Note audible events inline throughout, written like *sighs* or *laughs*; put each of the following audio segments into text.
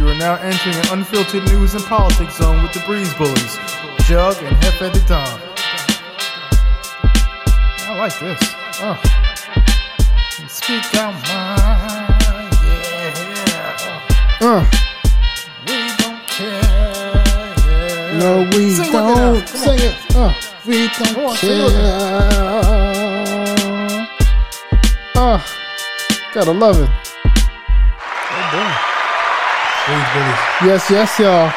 You are now entering an unfiltered news and politics zone with the Breeze Bullies, Jug and Hefe the Don. I like this. Oh. Speak out mind, yeah. Uh, We don't care. Yeah. no, we Sing don't. Sing it. Uh, we don't on, care. Uh, gotta love it. Yes, yes, y'all.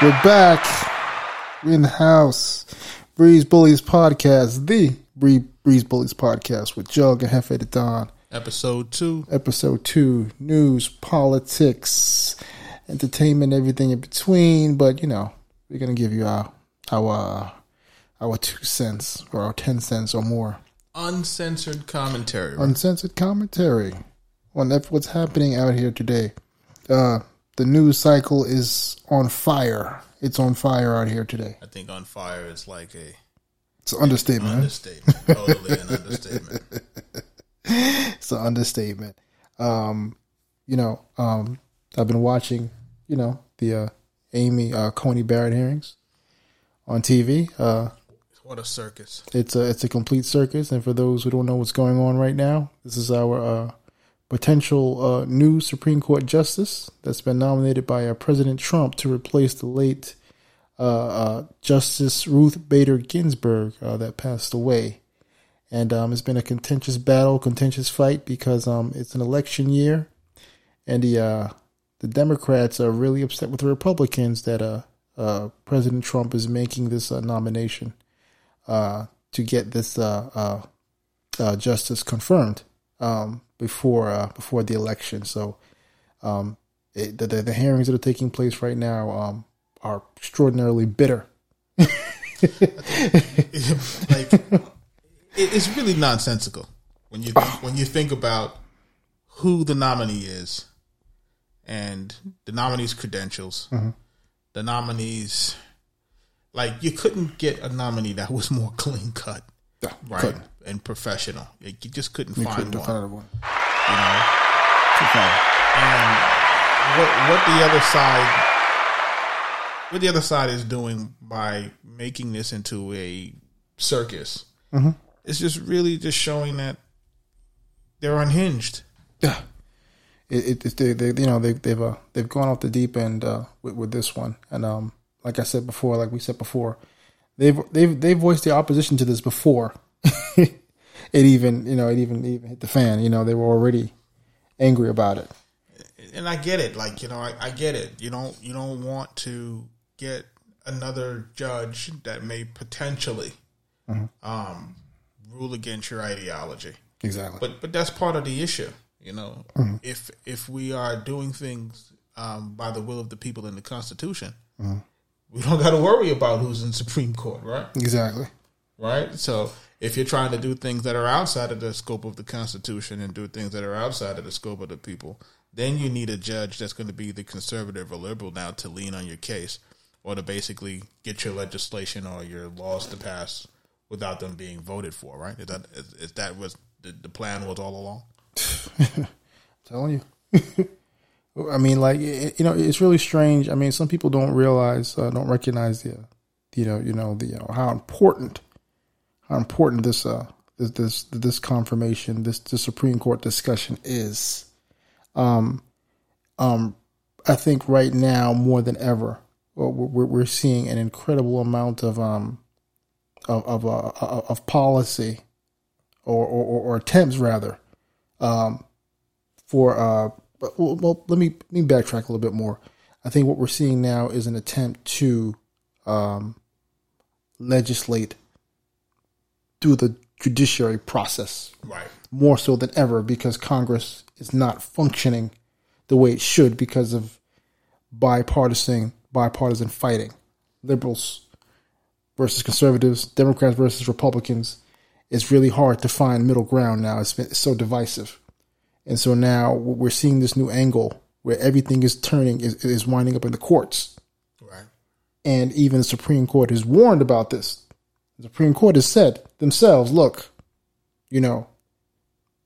We're back. We're in the house. Breeze Bullies Podcast, the Bree- Breeze Bullies Podcast with Jug and Hefe the Don. Episode two. Episode two: news, politics, entertainment, everything in between. But you know, we're gonna give you our our our two cents or our ten cents or more Uncensored commentary. uncensored commentary on what's happening out here today. Uh, the news cycle is on fire. It's on fire out here today. I think on fire is like a It's an understatement. huh? understatement. totally an understatement. *laughs* It's an understatement. Um, you know, um, I've been watching, you know, the uh, Amy uh, Coney Barrett hearings on TV. Uh, What a circus. it's a it's a complete circus, and for those who don't know what's going on right now, this is our uh, potential uh, new Supreme Court justice that's been nominated by uh, President Trump to replace the late uh, uh, Justice Ruth Bader Ginsburg uh, that passed away. And um, it's been a contentious battle, contentious fight because um, it's an election year, and the uh, the Democrats are really upset with the Republicans that President Trump is making this nomination to get this justice confirmed um, before uh, before the election. So um, it, the, the the hearings that are taking place right now um, are extraordinarily bitter. *laughs* like it, it's really nonsensical when you think, when you think about who the nominee is and the nominee's credentials. The nominees, like you couldn't get a nominee that was more *laughs* clean cut, right, couldn't. and professional. You just couldn't You find couldn't one. one. You know, one. and what what the other side what the other side is doing by making this into a circus is just really just showing that they're unhinged. Yeah, it, it, it's they, they you know they they've uh, they've gone off the deep end uh, with with this one, and um like I said before, like we said before, they've they've they voiced the opposition to this before. *laughs* it even you know it even even hit the fan. You know they were already angry about it. And I get it, like you know, I, I get it. You don't you don't want to get another judge that may potentially um, rule against your ideology. Exactly. but but that's part of the issue you know if if we are doing things um, by the will of the people in the constitution we don't got to worry about who's in supreme court right exactly. right so if you're trying to do things that are outside of the scope of the constitution and do things that are outside of the scope of the people then you need a judge that's going to be the conservative or liberal now to lean on your case or to basically get your legislation or your laws to pass without them being voted for right is that is, is that was the, the plan was all along *laughs* I'm telling you. *laughs* I mean, like you know, it's really strange. I mean, some people don't realize, uh, don't recognize the, you know, you know, the you know, how important, how important this uh this this this confirmation, this the Supreme Court discussion is. Um, um, I think right now more than ever, we're we're seeing an incredible amount of um of of uh, of policy, or or, or attempts rather, um, for uh well, well let me let me backtrack a little bit more. I think what we're seeing now is an attempt to um legislate through the judiciary process right more so than ever because Congress is not functioning the way it should because of bipartisan bipartisan fighting. Liberals versus conservatives, Democrats versus Republicans. It's really hard to find middle ground now. It's been it's so divisive. And so now we're seeing this new angle where everything is turning is, is winding up in the courts. right And even the Supreme Court has warned about this. The Supreme Court has said themselves, look, you know,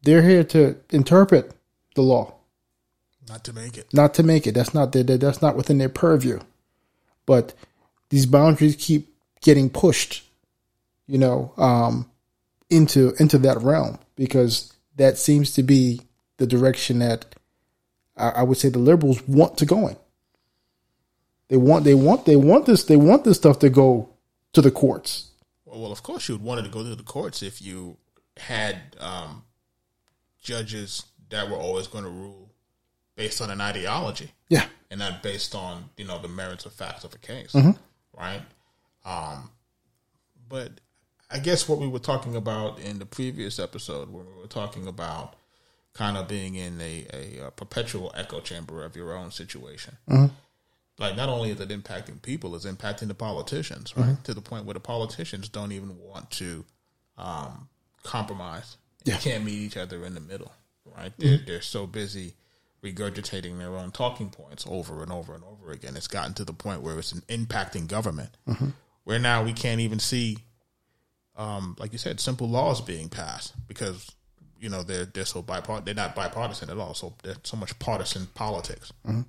they're here to interpret the law. Not to make it. not to make it. That's not their, that's not within their purview. But these boundaries keep getting pushed, you know, um, into into that realm because that seems to be the direction that I, I would say the liberals want to go in. They want they want they want this they want this stuff to go to the courts. Well, of course, you would want it to go to the courts if you had um, judges that were always going to rule based on an ideology Yeah, and not based on you know the merits of facts of a case, right? Um, but I guess what we were talking about in the previous episode, when we were talking about kind of being in a, a, uh perpetual echo chamber of your own situation. Like not only is it impacting people, it's impacting the politicians, right? To the point where the politicians don't even want to um, compromise. They can't meet each other in the middle, right? They're, they're so busy regurgitating their own talking points over and over and over again. It's gotten to the point where it's an impacting government, where now we can't even see um, like you said, simple laws being passed because you know they're they're so bipartisan. They're not bipartisan at all. So there's so much partisan politics. it,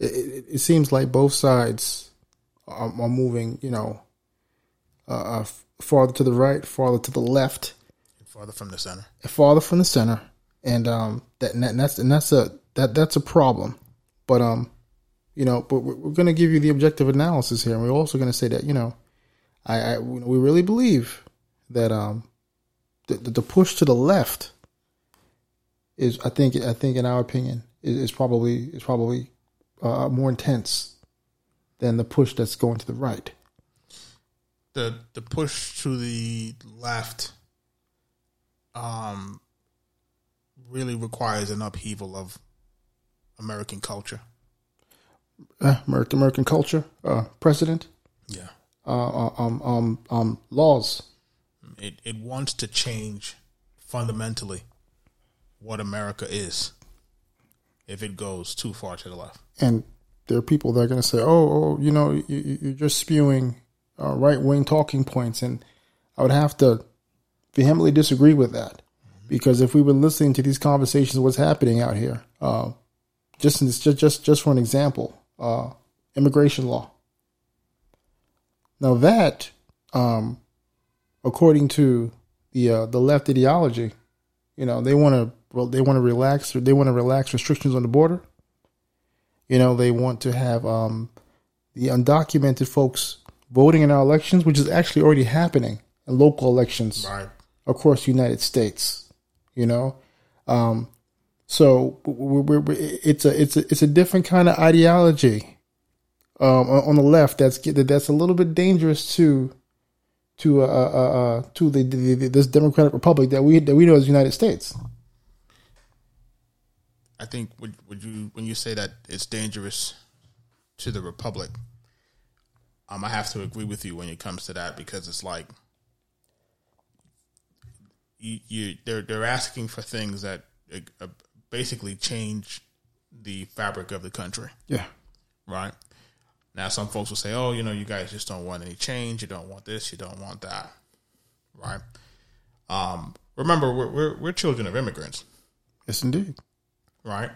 it, it seems like both sides are, are moving, you know, uh, uh, farther to the right, farther to the left, and Farther from the center. farther from the center, and um, that and that's and that's a that that's a problem. But um, you know, but we're, we're going to give you the objective analysis here, and we're also going to say that you know, I, I we really believe that um, the, the push to the left is, I think, I think, in our opinion, is, is probably is probably uh, more intense than the push that's going to the right. The the push to the left, um, really requires an upheaval of American culture. Uh, American, American culture, uh, precedent, Yeah, uh, uh, um, um, um, laws. It it wants to change fundamentally what America is. If it goes too far to the left. and there are people that are going to say, "Oh, oh, you know, you, you're just spewing uh, right wing talking points," and I would have to vehemently disagree with that because if we were listening to these conversations, what's happening out here, uh, just just just just for an example, uh, immigration law. Now that, um, according to the uh, the left ideology, you know, they want to well, they want to relax they want to relax restrictions on the border. You know, they want to have um, the undocumented folks voting in our elections, which is actually already happening in local elections Right. across the United States. You know, um, so we're, we're, it's a it's a it's a different kind of ideology um, on the left that's that's a little bit dangerous to to uh, uh, uh, to the, the, the this democratic republic that we that we know as the United States. I think would would you when you say that it's dangerous to the republic, um, I have to agree with you when it comes to that because it's like you, you they're they're asking for things that uh, uh, basically change the fabric of the country, Yeah, right? Now, some folks will say, "Oh, you know, you guys just don't want any change. You don't want this. You don't want that." Right? Um, remember, we're, we're we're children of immigrants yes, indeed. right?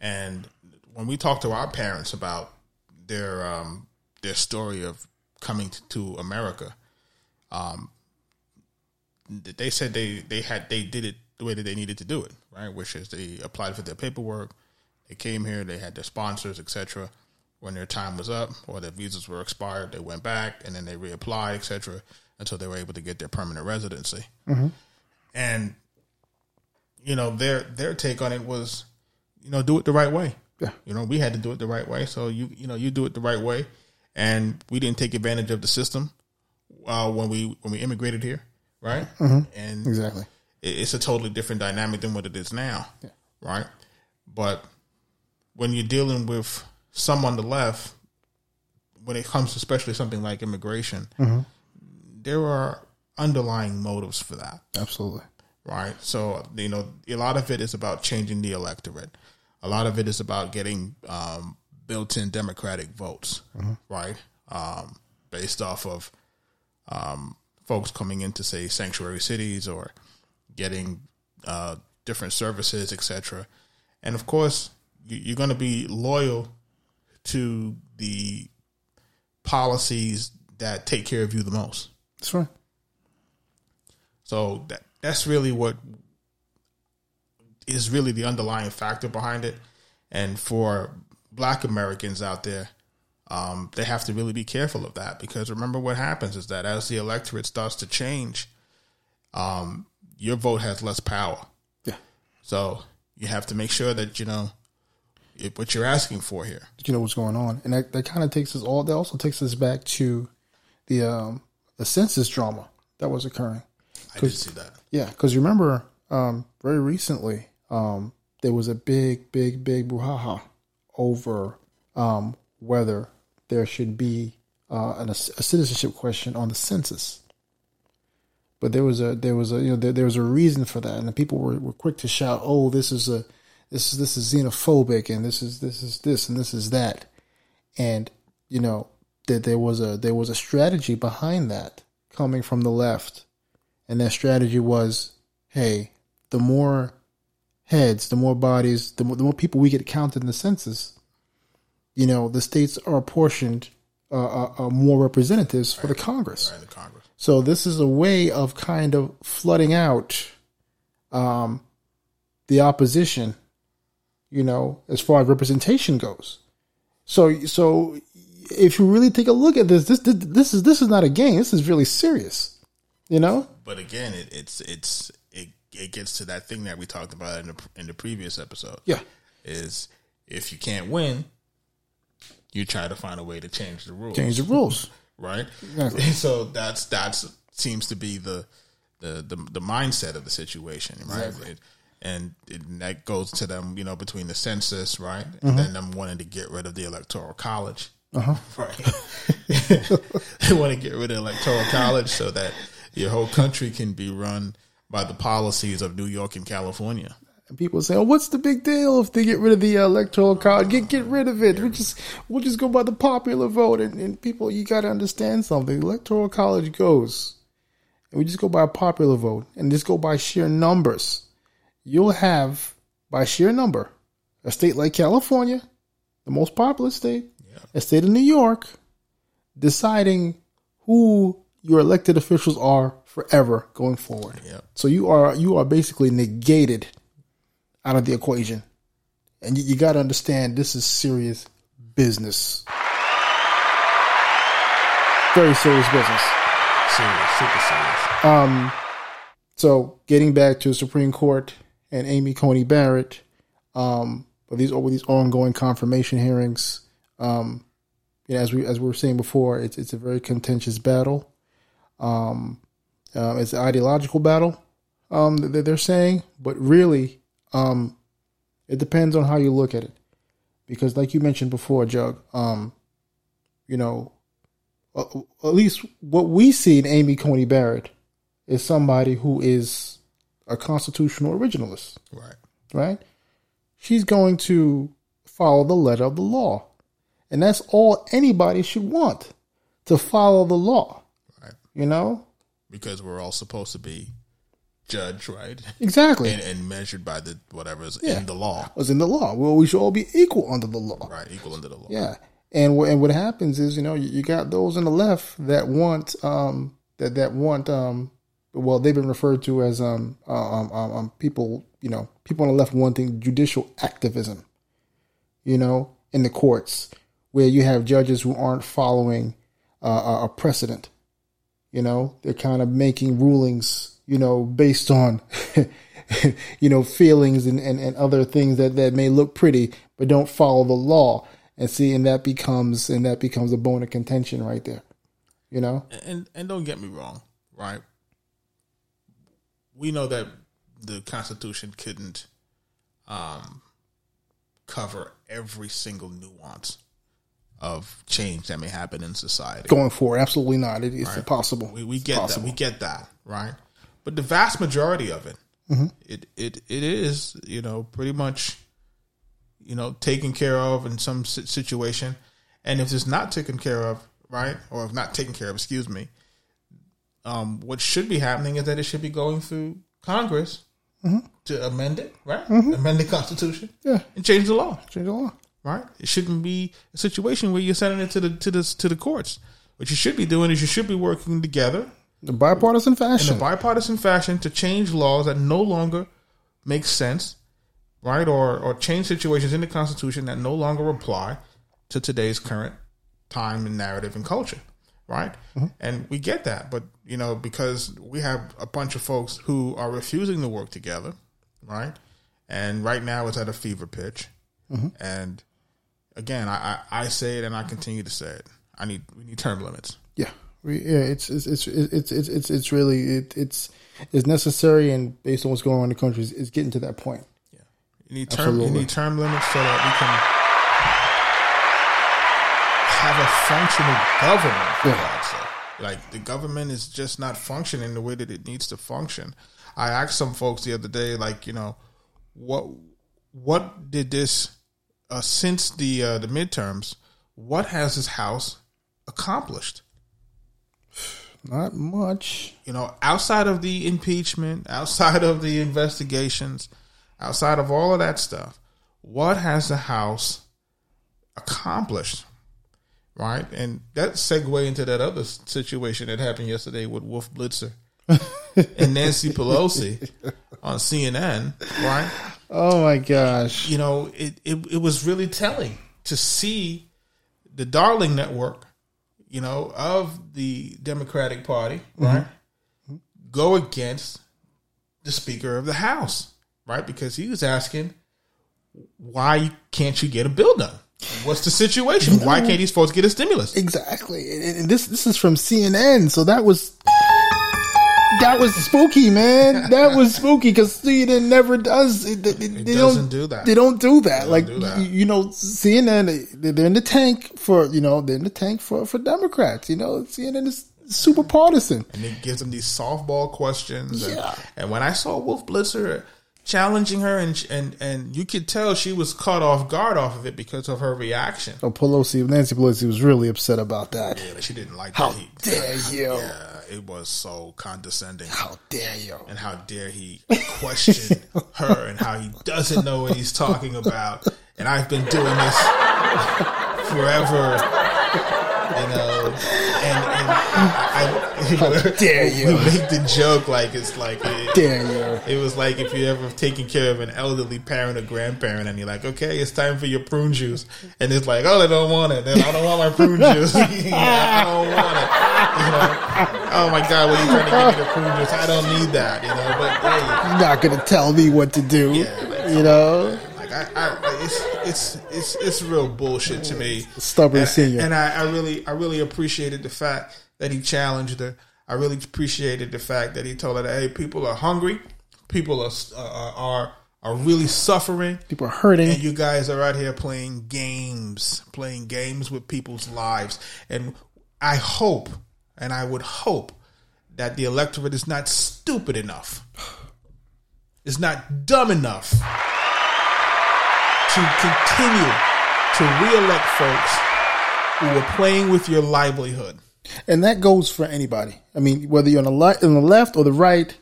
And when we talk to our parents about their um, their story of coming to, America, um, they said they they had they did it the way that they needed to do it, right? Which is they applied for their paperwork, they came here, they had their sponsors, etc. When their time was up or their visas were expired, they went back and then they reapplied, etc. Until they were able to get their permanent residency. And you know their their take on it was, you know, do it the right way. Yeah. You know, we had to do it the right way. So you you know you do it the right way, and we didn't take advantage of the system uh, when we when we immigrated here, right? And Exactly. it- it's a totally different dynamic than what it is now, right? But when you're dealing with some on the left, when it comes to especially something like immigration, there are underlying motives for that Absolutely. right? So you know, a lot of it is about changing the electorate. A lot of it is about getting um, built-in Democratic votes, right? Um, based off of um, folks coming into say sanctuary cities or getting uh, different services, etc. And of course, you- you're going to be loyal to the policies that take care of you the most. That's right. So that that's really what is really the underlying factor behind it. And for Black Americans out there, um, they have to really be careful of that because remember what happens is that as the electorate starts to change, um, your vote has less power. Yeah. So you have to make sure that you know what you're asking for here. you know what's going on, and that, that kind of takes us all. That also takes us back to the um, the census drama that was occurring. I did see that. Yeah, because remember, um, very recently, um, there was a big, big, big brouhaha over um, whether there should be uh, an, a citizenship question on the census. But there was a there was a you know there, there was a reason for that, and the people were, were quick to shout, "Oh, this is a this is this is xenophobic, and this is this is this and this is that," and you know that there was a there was a strategy behind that coming from the left and that strategy was, hey, the more heads, the more bodies, the more, the more people we get counted in the census, you know, the states are apportioned uh, uh, uh, more representatives for the Congress. Right, the Congress. So this is a way of kind of flooding out um, the opposition, you know, as far as representation goes. So so if you really take a look at this, this this, this is this is not a game. This is really serious. You know? But again, it, it's it's it, it gets to that thing that we talked about in the in the previous episode. Yeah. is if you can't win, you try to find a way to change the rules, Change the rules. *laughs* right? Exactly. *laughs* So that's that's seems to be the the the, the mindset of the situation, right? Exactly. It- and, that goes to them, you know, between the census, right, Mm-hmm. and then them wanting to get rid of the electoral college, Uh-huh. *laughs* right? *laughs* they want to get rid of electoral college so that your whole country can be run by the policies of New York and California. And people say, "Oh, what's the big deal if they get rid of the electoral college? Get get rid of it. We just we'll just go by the popular vote." And, and people, you got to understand something. The electoral college goes, and we just go by a popular vote, and just go by sheer numbers. You'll have by sheer number a state like California, the most populous state, a state of New York, deciding who your elected officials are forever going forward. Yeah. So you are you are basically negated out of the equation, and you, you got to understand this is serious business, very serious business. Serious, super serious. Um, so getting back to the Supreme Court and Amy Coney Barrett, um, with these with these ongoing confirmation hearings, um, you know, as we as we were saying before, it's it's a very contentious battle. Um, uh, it's an ideological battle um, that they're saying, but really, um, it depends on how you look at it. Because, like you mentioned before, Jug, um, you know, at least what we see in Amy Coney Barrett is somebody who is a constitutional originalist, Right. right? She's going to follow the letter of the law. And that's all anybody should want to follow the law, Right. you know? Because we're all supposed to be judged, right? Exactly. And, and measured by the whatever's Yeah. in the law. was in the law. Well, we should all be equal under the law. Right. Equal under the law. Yeah, and what and what happens is you know you, you got those on the left that want um that that want um well they've been referred to as um um, um, um people you know people on the left wanting judicial activism, you know, in the courts where you have judges who aren't following uh, a- a precedent. You know, they're kind of making rulings, you know, based on, *laughs* you know, feelings and, and, and other things that, that may look pretty, but don't follow the law. And see, and that becomes, and that becomes a bone of contention right there. You know? And and don't get me wrong, right? We know that the Constitution couldn't um, cover every single nuance of change that may happen in society. Going forward, absolutely not. It, it's impossible. We, we get that. We get that, right? But the vast majority of it, it it it is you know pretty much you know taken care of in some situation, and if it's not taken care of, right, or if not taken care of, excuse me, um, what should be happening is that it should be going through Congress to amend it, right? Amend the Constitution, Yeah. and change the law, Change the law. right? It shouldn't be a situation where you're sending it to the to the to the courts. What you should be doing is you should be working together The bipartisan in fashion. a bipartisan fashion to change laws that no longer make sense, right? Or or change situations in the Constitution that no longer apply to today's current time and narrative and culture, right? Mm-hmm. And we get that, but you know because we have a bunch of folks who are refusing to work together, right? And right now it's at a fever pitch, mm-hmm. and again, I, I I say it and I continue to say it. I need we need term limits. yeah. We, yeah, it's it's it's it's it's it's, it's really it, it's it's necessary and based on what's going on in the country, it's, it's getting to that point. Yeah, you need term. You need term limits so that we can have a functioning government. For. God's sake. Like the government is just not functioning the way that it needs to function. I asked some folks the other day, like you know, what what did this uh, since the uh, the midterms? What has this house accomplished? Not much. you know, outside of the impeachment, outside of the investigations, outside of all of that stuff, what has the House accomplished? Right? And that segue into that other situation that happened yesterday with Wolf Blitzer *laughs* and Nancy Pelosi on CNN, right? Oh my gosh. You know, it, it, it was really telling to see the Darling Network, you know, of the Democratic Party, mm-hmm. right, go against the Speaker of the House, right? Because he was asking, why can't you get a bill done? What's the situation? Why can't these folks get a stimulus? Exactly. And and this this is from CNN, so that was that was spooky, man. That was *laughs* spooky because CNN never does. It, it, it they doesn't don't do that. They don't do that. like do that. You, know, CNN they- they're in the tank for you know they're in the tank for for Democrats. You know, CNN is super partisan. and it gives them these softball questions. And, Yeah. and when I saw Wolf Blitzer challenging her, and and and you could tell she was caught off guard off of it because of her reaction. So Pelosi, Nancy Pelosi was really upset about that. Yeah, she didn't like How that. He, dare you? *laughs* yeah, it was so condescending. How dare you? And how dare he question *laughs* her and how he doesn't know what he's talking about. And I've been doing this forever, you know. And, and I, *laughs* you know, dare you. We make the joke like it's like it, Dare you? it was like if you ever taking care of an elderly parent or grandparent, and you're like, okay, it's time for your prune juice, and it's like, oh, they don't want it. Then I don't want my prune *laughs* juice. *laughs* yeah, I don't want it. You know, oh my god, what are you trying to give me the prune juice? I don't need that. You know, but hey, You're not gonna tell me what to do. Yeah, like- you know. like I, I it's it's it's it's real bullshit to me. Stubborn and, senior. And I, I really I really appreciated the fact that he challenged her. I really appreciated the fact that he told her that hey, people are hungry, people are uh, are are really suffering, People are hurting. and you guys are out here playing games, playing games with people's lives. And I hope, and I would hope that the electorate is not stupid enough, is not dumb enough to continue to reelect folks who are playing with your livelihood. and that goes for anybody. I mean, whether you're on the left, on the left or the right,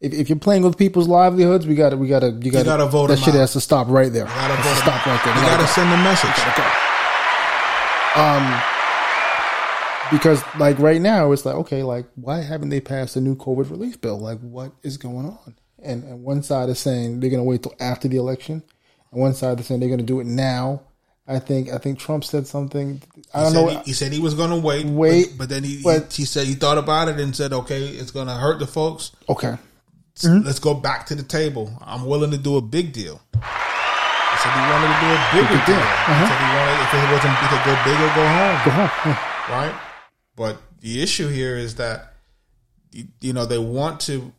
if, if you're playing with people's livelihoods, we got to, we got to, you got gotta vote That shit out. has to stop right there. Gotta Has to vote 'em stop right there. You We got to send a message. Um, because like right now, it's like okay, like why haven't they passed a new COVID relief bill? Like what is going on? And, and one side is saying they're going to wait till after the election, and one side is saying they're going to do it now. I think I think Trump said something. I don't He know. he, he said he was going to wait, Wait, but, but then he, but- he he said he thought about it and said, "Okay, it's going to hurt the folks. okay, Let's go back to the table. I'm willing to do a big deal." He said he wanted to do a bigger deal. deal. He said he wanted if it wasn't he could go big or go home, go home. Yeah. right? But the issue here is that you, you know they want to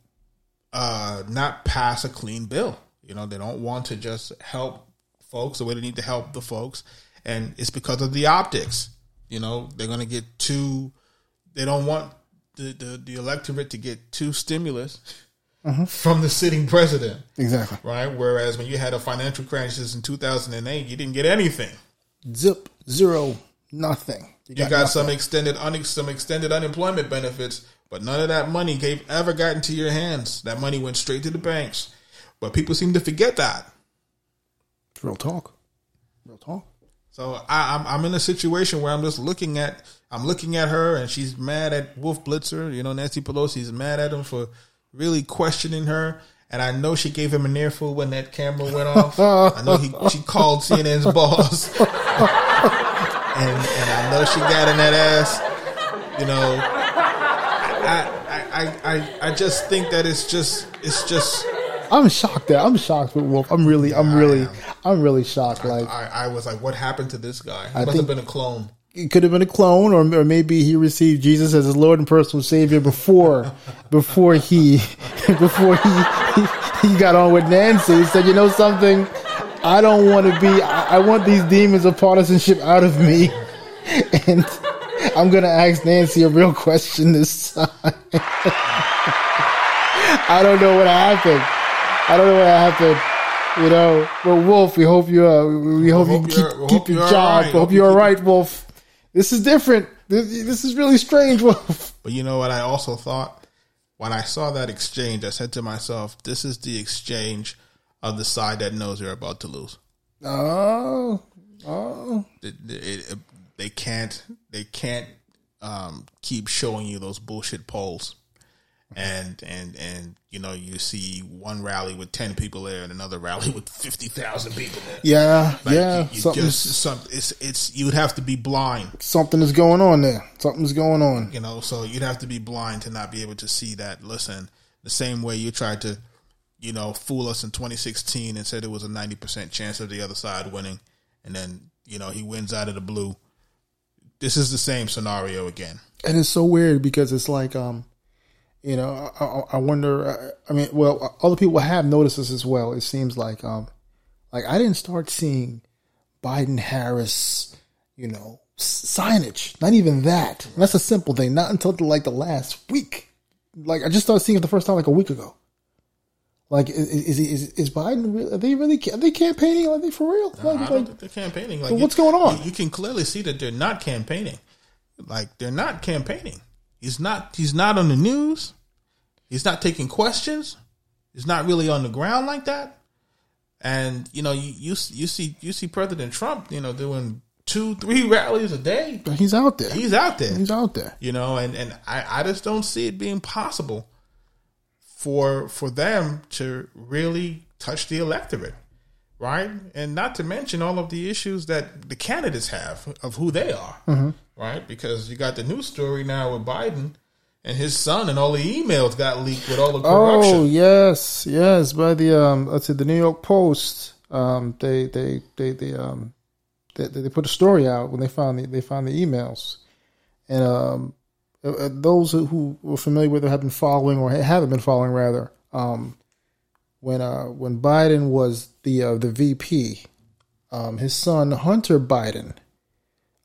uh, not pass a clean bill. You know they don't want to just help folks the way they need to help the folks, and it's because of the optics. You know they're going to get too. They don't want the, the the electorate to get too stimulus mm-hmm. *laughs* from the sitting president, Exactly. right? Whereas when you had a financial crisis in two thousand and eight, you didn't get anything. Zip zero nothing. You got, nothing. some extended un, some extended unemployment benefits, but none of that money gave ever got into your hands. That money went straight to the banks. But people seem to forget that. Real talk. Real talk. So I, I'm I'm in a situation where I'm just looking at I'm looking at her and she's mad at Wolf Blitzer. You know, Nancy Pelosi's mad at him for really questioning her. And I know she gave him an earful when that camera went off. I know he she called CNN's *laughs* boss, and and I know she got in that ass. You know, I I I I, I just think that it's just it's just I'm shocked that I'm shocked with Wolf. I'm really, I'm really, I'm really shocked. Like I, I was like, what happened to this guy? He I must have been a clone. it could have been a clone, or, or maybe he received Jesus as his Lord and personal Savior before, *laughs* before he, *laughs* before he, he, he got on with Nancy. He said, "You know something? I don't want to be. I, I want these demons of partisanship out of me, *laughs* and I'm gonna ask Nancy a real question this time." I don't know what happened. I don't know why what happened. You know, but Wolf, we hope you, uh, we we hope, hope you keep, keep hope your job. right. We hope Hope you you're all right, Wolf. This is different. This, this is really strange, Wolf. But you know what I also thought? When I saw that exchange, I said to myself, this is the exchange of the side that knows they're about to lose. Oh, oh, It, it, it- they can't they can't um, keep showing you those bullshit polls. And and and you know you see one rally with ten people there and another rally with fifty thousand people there. yeah, Like, yeah. you, you something, just some it's it's you'd have to be blind something is going on there. Something's going on. you know so you'd have to be blind to not be able to see that listen the same way you tried to you know fool us in 2016 and said it was a 90% chance of the other side winning and then you know he wins out of the blue this is the same scenario again and it's so weird because it's like um you know i, I- wonder i mean well other people have noticed this as well it seems like um like i didn't start seeing biden harris you know signage not even that. And that's a simple thing not until like the last week. Like i just started seeing it the first time like a week ago. Like is is, is, is biden really, are they really are they campaigning are they for real? Like, i don't think they're campaigning like what's going on? you, you can clearly see that they're not campaigning. Like they're not campaigning. He's not he's not on the news he's not taking questions. He's not really on the ground like that. And you know you you, you see you see president trump you know doing two three *laughs* rallies a day. He's out there. He's out there. He's out there. You know and and i i just don't see it being possible for for them to really touch the electorate right? And not to mention all of the issues that the candidates have of who they are mm-hmm. right? Because you got the news story now with biden and his son and all the emails got leaked with all the corruption Oh yes, yes. By the um, let's see, the New York Post. Um, they they they they um, they, they put a story out when they found the they found the emails, and um, uh, uh, those who- who were familiar with it have been following or haven't been following rather. Um, when uh when Biden was the uh, the VP, um, his son Hunter Biden,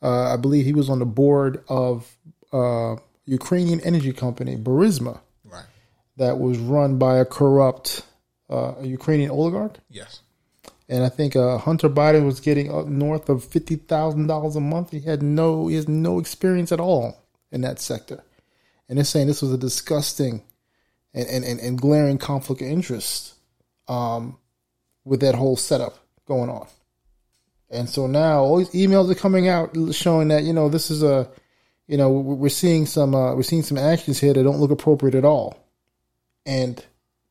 uh, I believe he was on the board of uh Ukrainian energy company Burisma right that was run by a corrupt uh, Ukrainian oligarch, yes and I think uh, Hunter Biden was getting up north of fifty thousand dollars a month. He had no, he has no experience at all in that sector, and they're saying this was a disgusting and and, and, and glaring conflict of interest um, with that whole setup going on. And so now all these emails are coming out showing that you know this is a, you know we're seeing some uh, we're seeing some actions here that don't look appropriate at all, and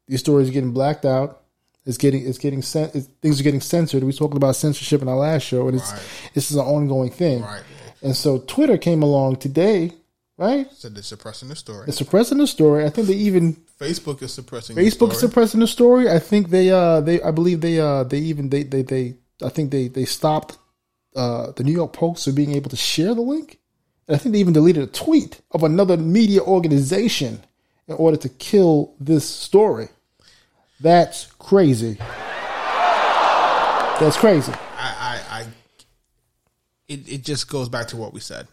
these stories are getting blacked out. It's getting it's getting cen- it's, things are getting censored. We talked about censorship in our last show, and it's Right. this is an ongoing thing. right And so Twitter came along today, right? said they're suppressing the story They're suppressing the story. I think they even facebook is suppressing the Facebook is suppressing the story. I think they uh they I believe they uh they even they they, they I think they they stopped uh the New York Post from being able to share the link. And I think they even deleted a tweet of another media organization in order to kill this story. That's crazy. That's crazy. I, I, I it, it just goes back to what we said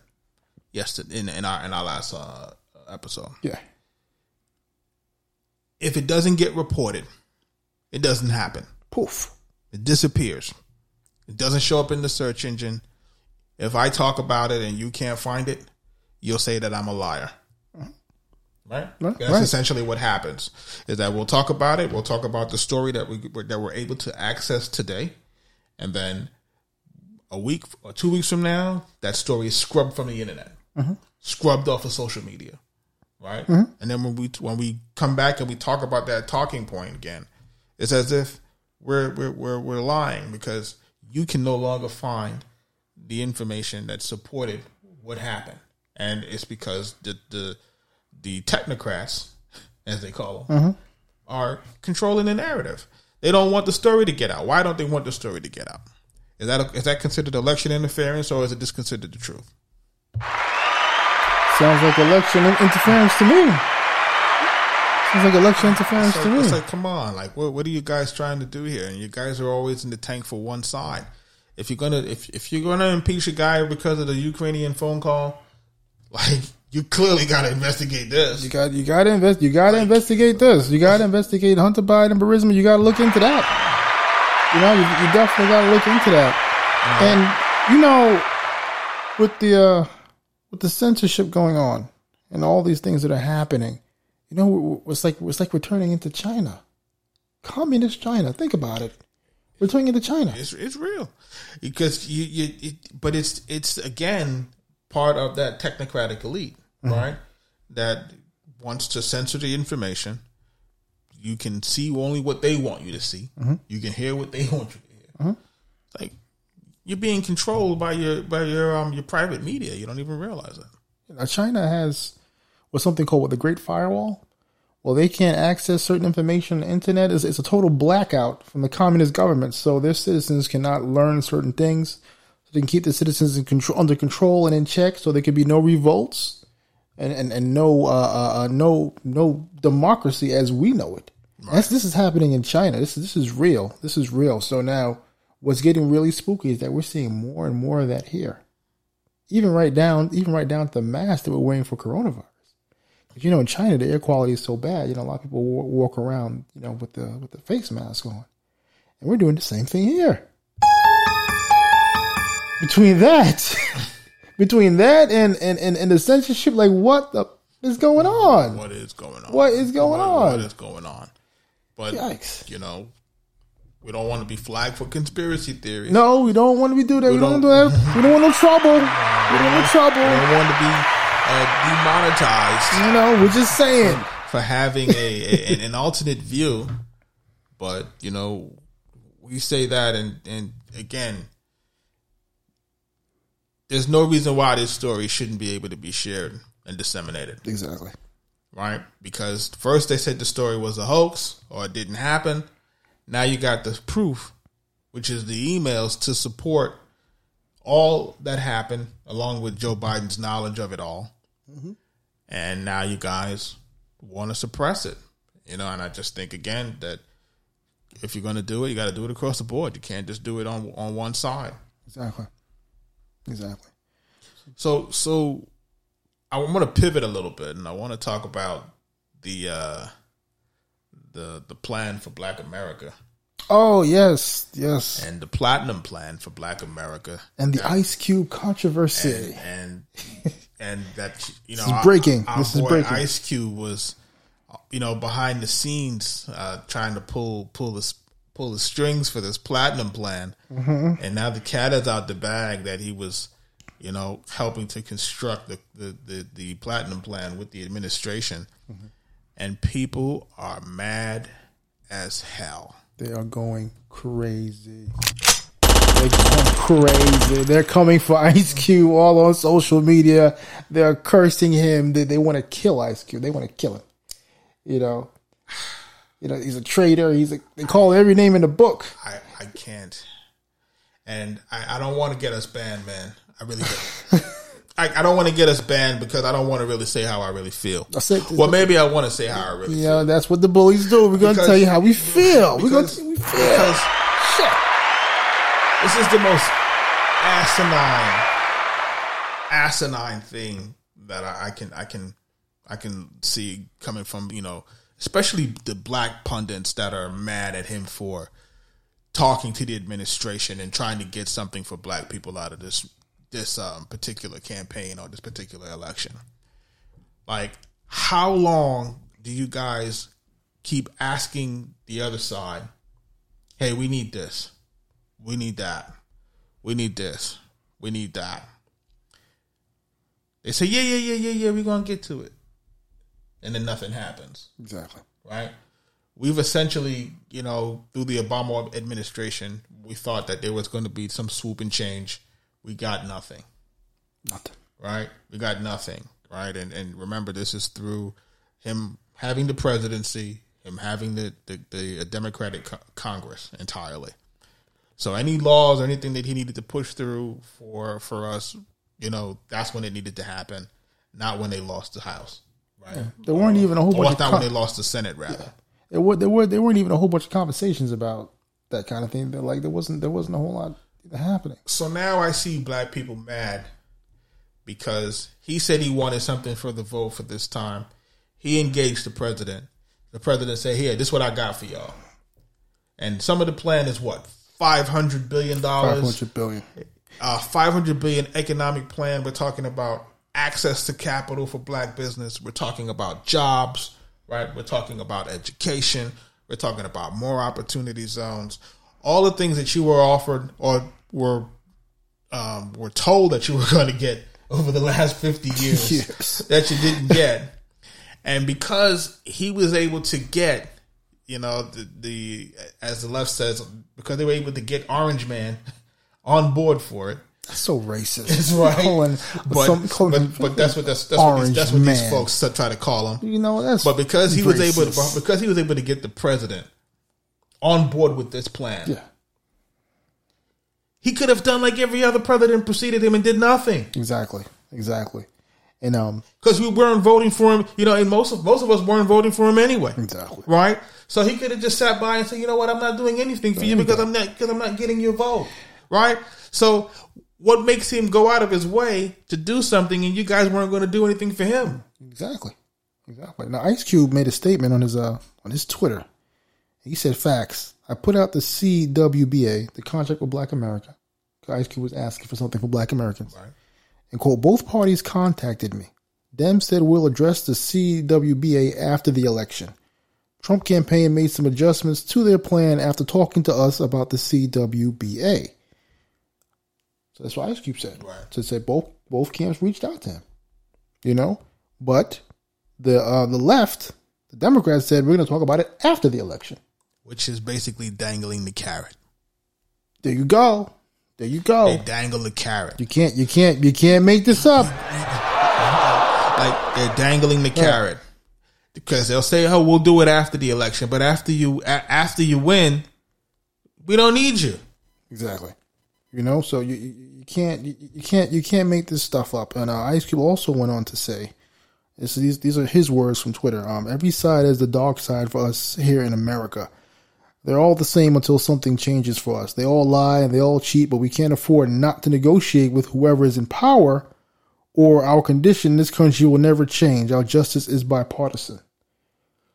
yesterday in, in our in our last uh, episode. Yeah. If it doesn't get reported, it doesn't happen. Poof. It disappears. It doesn't show up in the search engine. If I talk about it and you can't find it, you'll say that I'm a liar. Right? Right, That's right. essentially what happens. Is that we'll talk about it. We'll talk about the story that we that we're able to access today, and then a week or two weeks from now, that story is scrubbed from the internet, mm-hmm. scrubbed off of social media, right? Mm-hmm. And then when we when we come back and we talk about that talking point again, it's as if we're we're we're, we're lying because you can no longer find the information that supported what happened, and it's because the the the technocrats, as they call them, mm-hmm. are controlling the narrative. They don't want the story to get out. Why don't they want the story to get out? Is that is that considered election interference, or is it just considered the truth? Sounds like election interference to me. Sounds like election interference to me. it's like, come on, like, what, what are you guys trying to do here? And you guys are always in the tank for one side. If you're gonna, if if you're gonna impeach a guy because of the Ukrainian phone call, *laughs* like, you clearly got to investigate this. You got you got to invest. You got to investigate this. You got to investigate Hunter Biden Burisma. You got to look into that. You know, you, you definitely got to look into that. And you know, with the uh, with the censorship going on and all these things that are happening, you know, it's like it's like we're turning into China, communist China. Think about it. We're turning into China. It's it's real because you you it, but it's it's again part of that technocratic elite, mm-hmm. right? That wants to censor the information. You can see only what they want you to see. Mm-hmm. You can hear what they *laughs* want you to hear. Mm-hmm. Like you're being controlled by your by your um your private media. You don't even realize it. Now, China has what's something called what the Great Firewall. Well, they can't access certain information on the internet. It's, it's a total blackout from the communist government. So their citizens cannot learn certain things. So they can keep the citizens in control, under control and in check. So there can be no revolts and and, and no uh, uh, uh, no no democracy as we know it. That's, this is happening in China. This this is real. This is real. So now, what's getting really spooky is that we're seeing more and more of that here even right down even right down to the mask that we're wearing for coronavirus. 'Cause, you know, in China, the air quality is so bad. You know, a lot of people wa- walk around, you know, with the with the face mask on, and we're doing the same thing here. Between that, *laughs* between that and, and and and the censorship, like what the is going on? What is going on? What is going What- on? What is going on? But Yikes! you know, we don't want to be flagged for conspiracy theories. No, we don't want to be do that. We, don't, don't- do that. *laughs* We don't want no trouble. We don't want no trouble. We don't want to be Uh, demonetized. You know, we're just saying. for having a, a an, an alternate view, but you know we say that, and and again, there's no reason why this story shouldn't be able to be shared and disseminated, Exactly. right? Because first they said the story was a hoax or it didn't happen. Now you got the proof, which is the emails to support all that happened, along with Joe Biden's knowledge of it all. And now you guys want to suppress it, you know. And I just think again that if you're going to do it, you got to do it across the board. You can't just do it on on one side. Exactly. Exactly. So so I want to pivot a little bit, and I want to talk about the uh, the the plan for Black America Oh yes, yes. and the platinum plan for Black America, And the Ice Cube controversy. and and that you know This is breaking. Our, our This is breaking. Ice Cube was you know behind the scenes uh, trying to pull pull the pull the strings for this platinum plan, Mm-hmm. and now the cat is out the bag that he was you know helping to construct the the the, the platinum plan with the administration, Mm-hmm. and people are mad as hell. They are going crazy. They're going crazy. They're coming for Ice Cube all on social media. They're cursing him. They, they want to kill Ice Cube. They want to kill him. You know, you know he's a traitor. He's a, they call every name in the book. I, I can't. And I, I don't want to get us banned, man. I really *laughs* don't. I, I don't want to get us banned because I don't want to really say how I really feel. That's it. Well, maybe I want to say how I really You feel. that's what the bullies do. We're gonna Because- tell you how we feel. We're gonna tell you we feel. Because Shit. this is the most asinine, asinine thing that I, I can I can I can see coming from you know, especially the black pundits that are mad at him for talking to the administration and trying to get something for black people out of this this um, particular campaign or this particular election. Like how long do you guys keep asking the other side, "Hey, we need this, we need that, we need this, we need that." They say, "Yeah, yeah, yeah, yeah, yeah, we're gonna get to it," and then nothing happens Exactly. right? We've essentially, you know, through the Obama administration, we thought that there was going to be some swoop and change. We got nothing, Nothing. right? We got nothing, right? And and remember, this is through him having the presidency, him having the the, the Democratic co- Congress entirely. So any laws or anything that he needed to push through for for us, you know, that's when it needed to happen, not when they lost the House, right? There weren't even a whole Or bunch of not when they lost the Senate, rather. there were there were there weren't even a whole bunch of conversations about that kind of thing. Like there wasn't there wasn't a whole lot happening. So now I see black people mad because he said he wanted something for the vote for this time. He engaged the president. The president said, "Here, this is what I got for y'all." And some of the plan is what five hundred billion dollars, hundred billion. uh, five hundred billion economic plan. We're talking about access to capital for black business. We're talking about jobs, right? We're talking about education. We're talking about more opportunity zones. All the things that you were offered or were um, were told that you were *laughs* going to get over the last fifty *laughs* years Yes. that you didn't get, and because he was able to get, you know, the, the as the left says, because they were able to get Orange Man *laughs* on board for it. That's so racist. That's right. Calling, But, some- calling but, but that's what that's, that's what, these, that's what these folks try to call him. you know that's But because he was able to, because he was able to get the president on board with this plan, yeah he could have done like every other president preceded him and did nothing exactly exactly and um because we weren't voting for him. You know, and most of most of us weren't voting for him anyway. exactly right? So he could have just sat by and said, "You know what? I'm not doing anything for you because I'm not because I'm not getting your vote." Right? So what makes him go out of his way to do something and you guys weren't going to do anything for him? exactly exactly. Now Ice Cube made a statement on his uh on his Twitter. He said, "Facts. I put out the CWBA, the contract with Black America. Ice Cube was asking for something for Black Americans. Right. And quote, both parties contacted me. Dem said we'll address the CWBA after the election. Trump campaign made some adjustments to their plan after talking to us about the CWBA. So that's what Ice Cube said. Right. So it said both both camps reached out to him. You know? But the uh, the left, the Democrats said we're gonna talk about it after the election. Which is basically dangling the carrot. There you go. There you go. They dangle the carrot. You can't you can't you can't make this up. *laughs* Like they're dangling the carrot. Because they'll say, "Oh, we'll do it after the election," but after you a- after you win, we don't need you. Exactly. You know, so you you, you can't you, you can't you can't make this stuff up. And uh, Ice Cube also went on to say, this, these these are his words from Twitter. Um, every side has the dark side for us here in America. They're all the same until something changes for us. They all lie and they all cheat, but we can't afford not to negotiate with whoever is in power, or our condition in this country will never change. Our justice is bipartisan.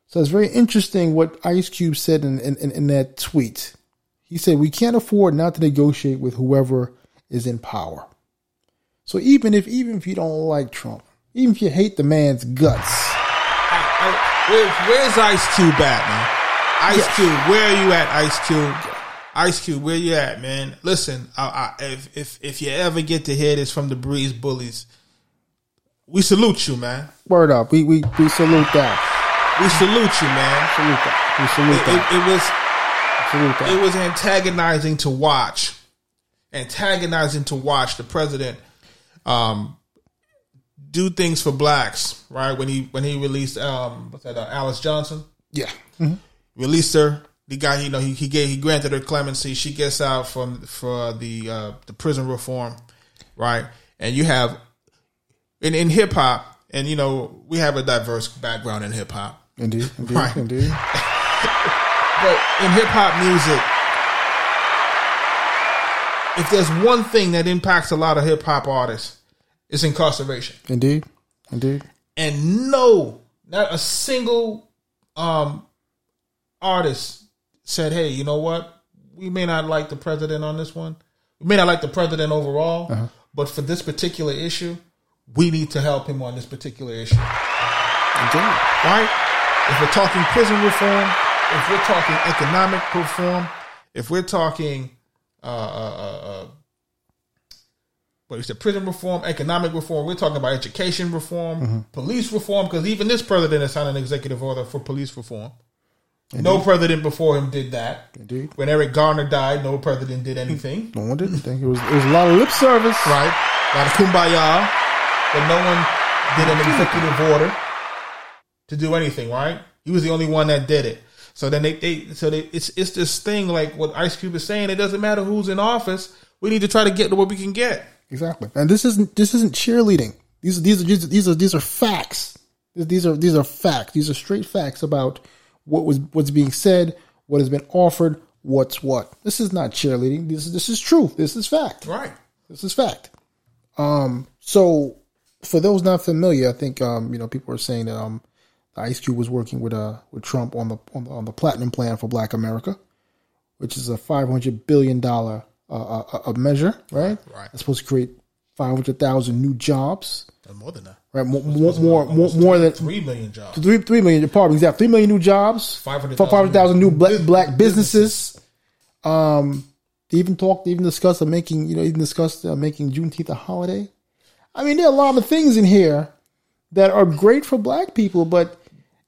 So it's very interesting what Ice Cube said in, in, in that tweet. He said, We can't afford not to negotiate with whoever is in power. So even if even if you don't like Trump, even if you hate the man's guts, I- where, where's Ice Cube at, man? Ice Cube, where are you at, Ice Cube? Ice Cube, where you at, man? Listen, I, I, if if if you ever get to hear this from the Breeze Bullies, we salute you, man. word up. We we, we salute that. We salute you, man. Salute that. We salute It, that. it, it was salute that. it was antagonizing to watch, antagonizing to watch the president um, do things for blacks. Right when he when he released um, what's that? Uh, Alice Johnson. yeah. Released her. The guy, you know, he, he gave he granted her clemency. She gets out from for the uh, the prison reform, right? And you have in in hip hop, and you know we have a diverse background in hip hop, Indeed. Indeed. Right. Indeed. *laughs* but in hip hop music, if there's one thing that impacts a lot of hip hop artists, it's incarceration. Indeed. Indeed. and no, not a single um, artist said, "Hey, you know what? We may not like the president on this one. We may not like the president overall, but for this particular issue, we need to help him on this particular issue." Indeed. right? If we're talking prison reform, if we're talking economic reform, if we're talking uh, uh, uh, uh, what you said, prison reform, economic reform, we're talking about education reform, police reform, because even this president has signed an executive order for police reform. No president before him did that. Indeed. When Eric Garner died, no president did hmm. anything. No one didn't think it was. It was a lot of lip service. right? A lot of kumbaya, but no one did an hmm. executive order to do anything, right? He was the only one that did it. So then they, they so they, it's it's this thing like what Ice Cube is saying. It doesn't matter who's in office. We need to try to get to what we can get. Exactly. And this isn't this isn't cheerleading. These these these are these are, these are facts. These are these are facts. These are straight facts about what was what's being said, what has been offered, what's what. This is not cheerleading. This is this is truth. This is fact. Right. This is fact. Um, so for those not familiar, I think um, you know people are saying that um, Ice Cube was working with uh with Trump on the on the, on the platinum plan for Black America, which is a five hundred billion dollar uh, uh, a measure, right? Right. It's supposed to create five hundred thousand new jobs, And more than that. Right? More more more, more, more than Three million jobs. three three million. Pardon, exactly three million new jobs, 500,000 five hundred thousand new black black businesses. Um, they even talked, they even discussed of making, you know, even discussed uh, making Juneteenth a holiday. I mean, there are a lot of things in here that are great for black people, but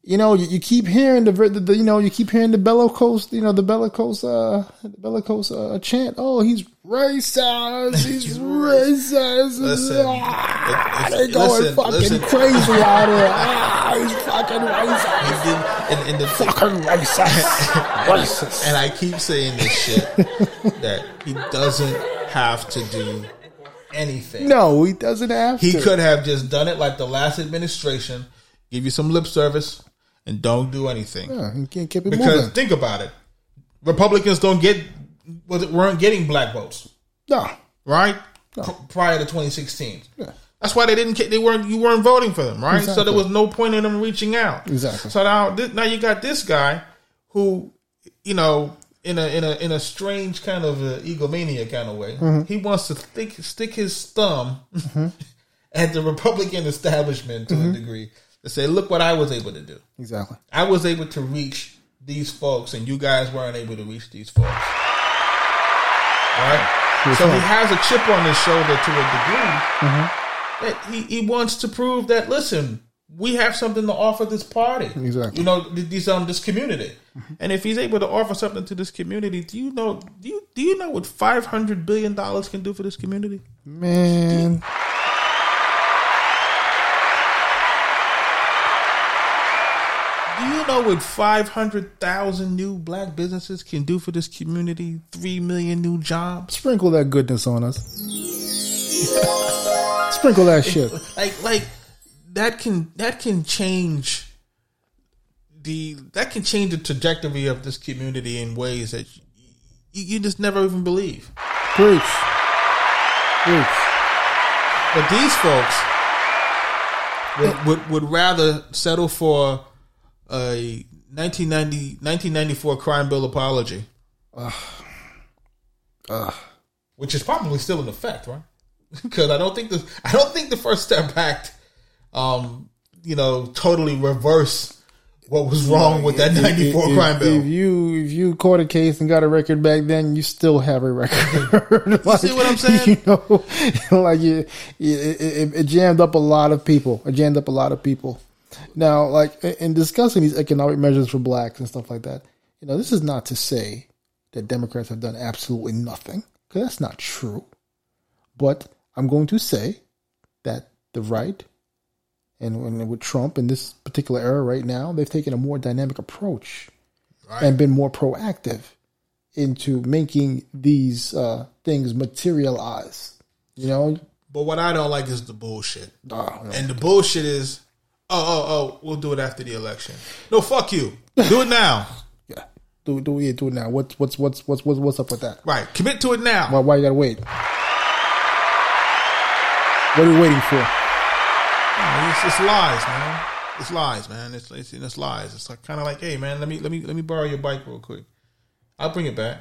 you know, you, you keep hearing the, the, the, you know, you keep hearing the bellicose, you know, the bellicose, uh, the bellicose uh, chant. Oh, he's racist. *laughs* He's racist. Listen, ah, they going listen, fucking listen. crazy out here. *laughs* Ah, he's fucking racist. And, and the Fucking racist. *laughs* racist. and I keep saying this shit that he doesn't have to do anything. No, he doesn't have to He to. could have just done it like the last administration, give you some lip service, and don't do anything. Yeah, he can't keep it Because moving. think about it, Republicans don't get weren't getting black votes, No. right? P- prior to 2016. Yeah. That's why they didn't. They weren't. You weren't voting for them, right? So there was no point in them reaching out. Exactly. So now, now you got this guy who, you know, in a in a in a strange kind of uh egomania kind of way, Mm-hmm. he wants to stick stick his thumb *laughs* at the Republican establishment to Mm-hmm. a degree to say, "Look what I was able to do. Exactly. I was able to reach these folks, and you guys weren't able to reach these folks." Right. So he has a chip on his shoulder to a degree Mm-hmm. that he, he wants to prove that listen, we have something to offer this party. Exactly. You know, th- these um this community. And if he's able to offer something to this community, do you know do you do you know what five hundred billion dollars can do for this community? Man. Do you know what five hundred thousand new black businesses can do for this community? Three million new jobs. Sprinkle that goodness on us. Sprinkle that shit. Like like that can that can change the that can change the trajectory of this community in ways that you, you just never even believe. Preach. Preach. But these folks would, would, would rather settle for a 1990, 1994 crime bill apology. Which is probably still in effect, right? *laughs* Because I don't think the I don't think the First Step Act, um, you know, totally reverse what was wrong with that ninety four If- crime bill. If you if you caught a case and got a record back then, you still have a record. *laughs* *laughs* Like, see what I'm saying? You know, like you, it, it, it jammed up a lot of people. It jammed up a lot of people. Now, like in discussing these economic measures for blacks and stuff like that, you know, this is not to say that Democrats have done absolutely nothing because that's not true. But I'm going to say that the right and, with Trump in this particular era right now, they've taken a more dynamic approach and been more proactive into making these uh, things materialize. You know, But what I don't like is the bullshit. Oh, no. And the bullshit is, oh, oh, oh, we'll do it after the election. No, fuck you. Do it now. *laughs* yeah, do do yeah, do it now. What's what's what's what's what's what's up with that? Right. Commit to it now. Why, why you gotta wait? What are you waiting for? Oh, it's, it's lies, man. It's lies, man. It's it's, it's lies. It's like kind of like, hey, man, let me let me let me borrow your bike real quick. I'll bring it back.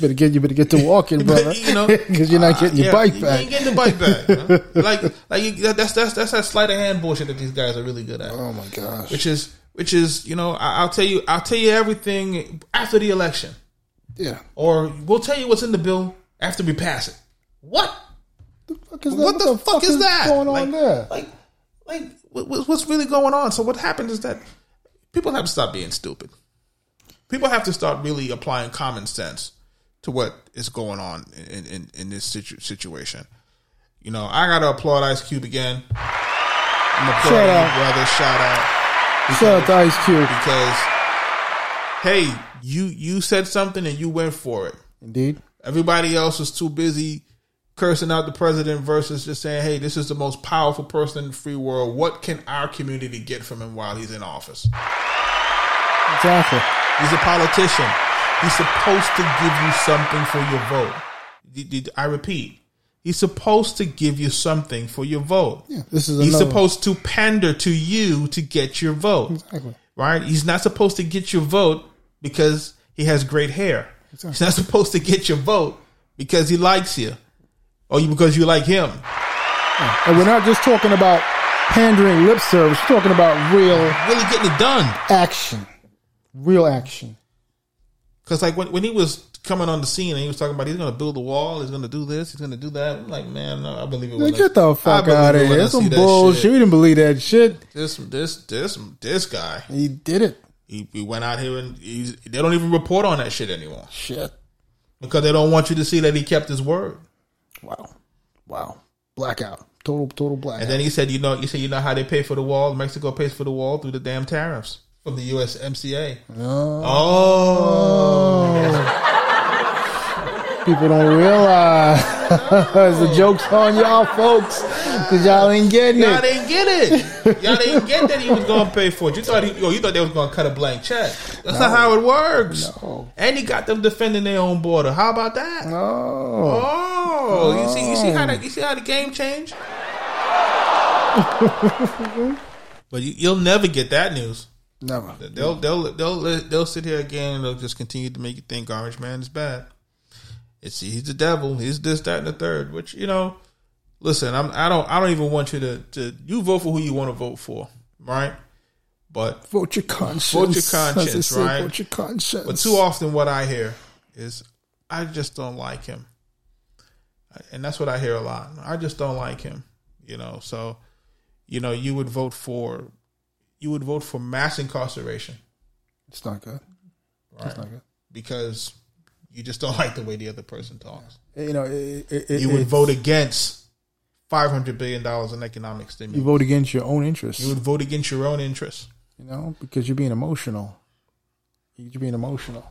Better get you better get to walking, brother. you know, *laughs* because you're not uh, getting your Yeah, bike you back. ain't getting the bike back. huh? like, like that's that's that's that sleight of hand bullshit that these guys are really good at. Oh my gosh. Which is which is you know I, I'll tell you I'll tell you everything after the election, yeah. or we'll tell you what's in the bill after we pass it. What? The fuck is that? What the, fuck, is that going like, on there? Like, like what, what- what's really going on? So what happened is that people have to stop being stupid. People have to start really applying common sense to what is going on in in, in this situ- situation. You know, I got to applaud Ice Cube again. I'm applauding Shout out. brother. Shout out Shout out to Ice Cube. because hey, you you said something and you went for it. Indeed. Everybody else was too busy cursing out the president versus just saying, "Hey, this is the most powerful person in the free world. What can our community get from him while he's in office? Exactly. He's a politician. He's supposed to give you something for your vote. I repeat, he's supposed to give you something for your vote. Yeah. This is He's supposed to pander to you to get your vote. Exactly. Right? He's not supposed to get your vote because he has great hair. He's not supposed to get your vote because he likes you or because you like him. And we're not just talking about pandering lip service. We're talking about real Really getting it done. action. Real action. Because like when, when he was coming on the scene and he was talking about he's going to build a wall, he's going to do this, he's going to do that. I'm like, man, no, I believe it. Man, get the fuck out of here. That's some bullshit. shit. We didn't believe that shit. This this this this guy. He did it. He, he went out here and he's, they don't even report on that shit anymore Shit. because they don't want you to see that he kept his word. Wow. Wow. Blackout. Total total blackout. And then he said, you know, you say you know how they pay for the wall. Mexico pays for the wall through the damn tariffs from the USMCA. Oh. oh, People don't realize *laughs* the joke's on y'all folks because y'all ain't getting y'all it. didn't get it. Y'all didn't get that he was going to pay for it. You thought he, oh, you thought they was going to cut a blank check. That's not how it works. No. And he got them defending their own border. How about that? Oh. Oh, you see, you see how the, oh. you see how the game changed. *laughs* but you, you'll never get that news. Never. They'll they'll they'll they'll sit here again and they'll just continue to make you think Orange Man is bad. It's he's the devil. He's this, that, and the third. Which you know, listen, I'm I don't I don't even want you to to you vote for who you want to vote for, right? But Vote your conscience. Vote your conscience, say, right? Vote your conscience. but too often what I hear is I just don't like him, and that's what I hear a lot. I just don't like him, you know. So, you know, you would vote for you would vote for mass incarceration. It's not good. Right. It's not good. because you just don't *laughs* like the way the other person talks. You know, it, it, it, You would vote against five hundred billion dollars in economic stimulus. You vote against your own interests. You would vote against your own interests. you know, because you're being emotional. You're being emotional.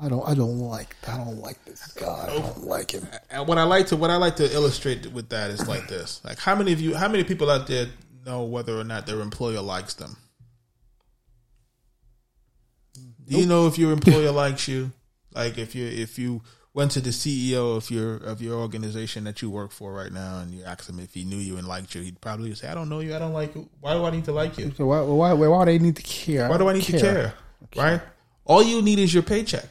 I don't. I don't like. I don't like this guy. I don't like him. And what I like to what I like to illustrate with that is like this: like how many of you, how many people out there know whether or not their employer likes them? Do you know if your employer *laughs* likes you? Like if you if you went to the CEO of your of your organization that you work for right now and you asked him if he knew you and liked you, he'd probably say, "I don't know you. I don't like you. Why do I need to like you? So why? Why? Why, why do they need to care? Why do I need to care? Right? All you need is your paycheck.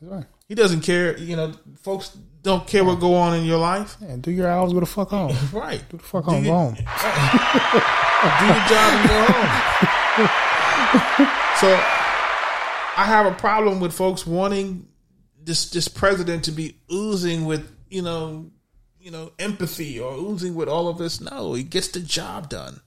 Right. He doesn't care. You know, folks don't care what go on in your life. Yeah, do your hours. Go *laughs* the fuck home. Right. Go the fuck home. Go home. *laughs* do your job and go home. so I have a problem with folks wanting this this president to be oozing with you know you know empathy or oozing with all of this. No, he gets the job done.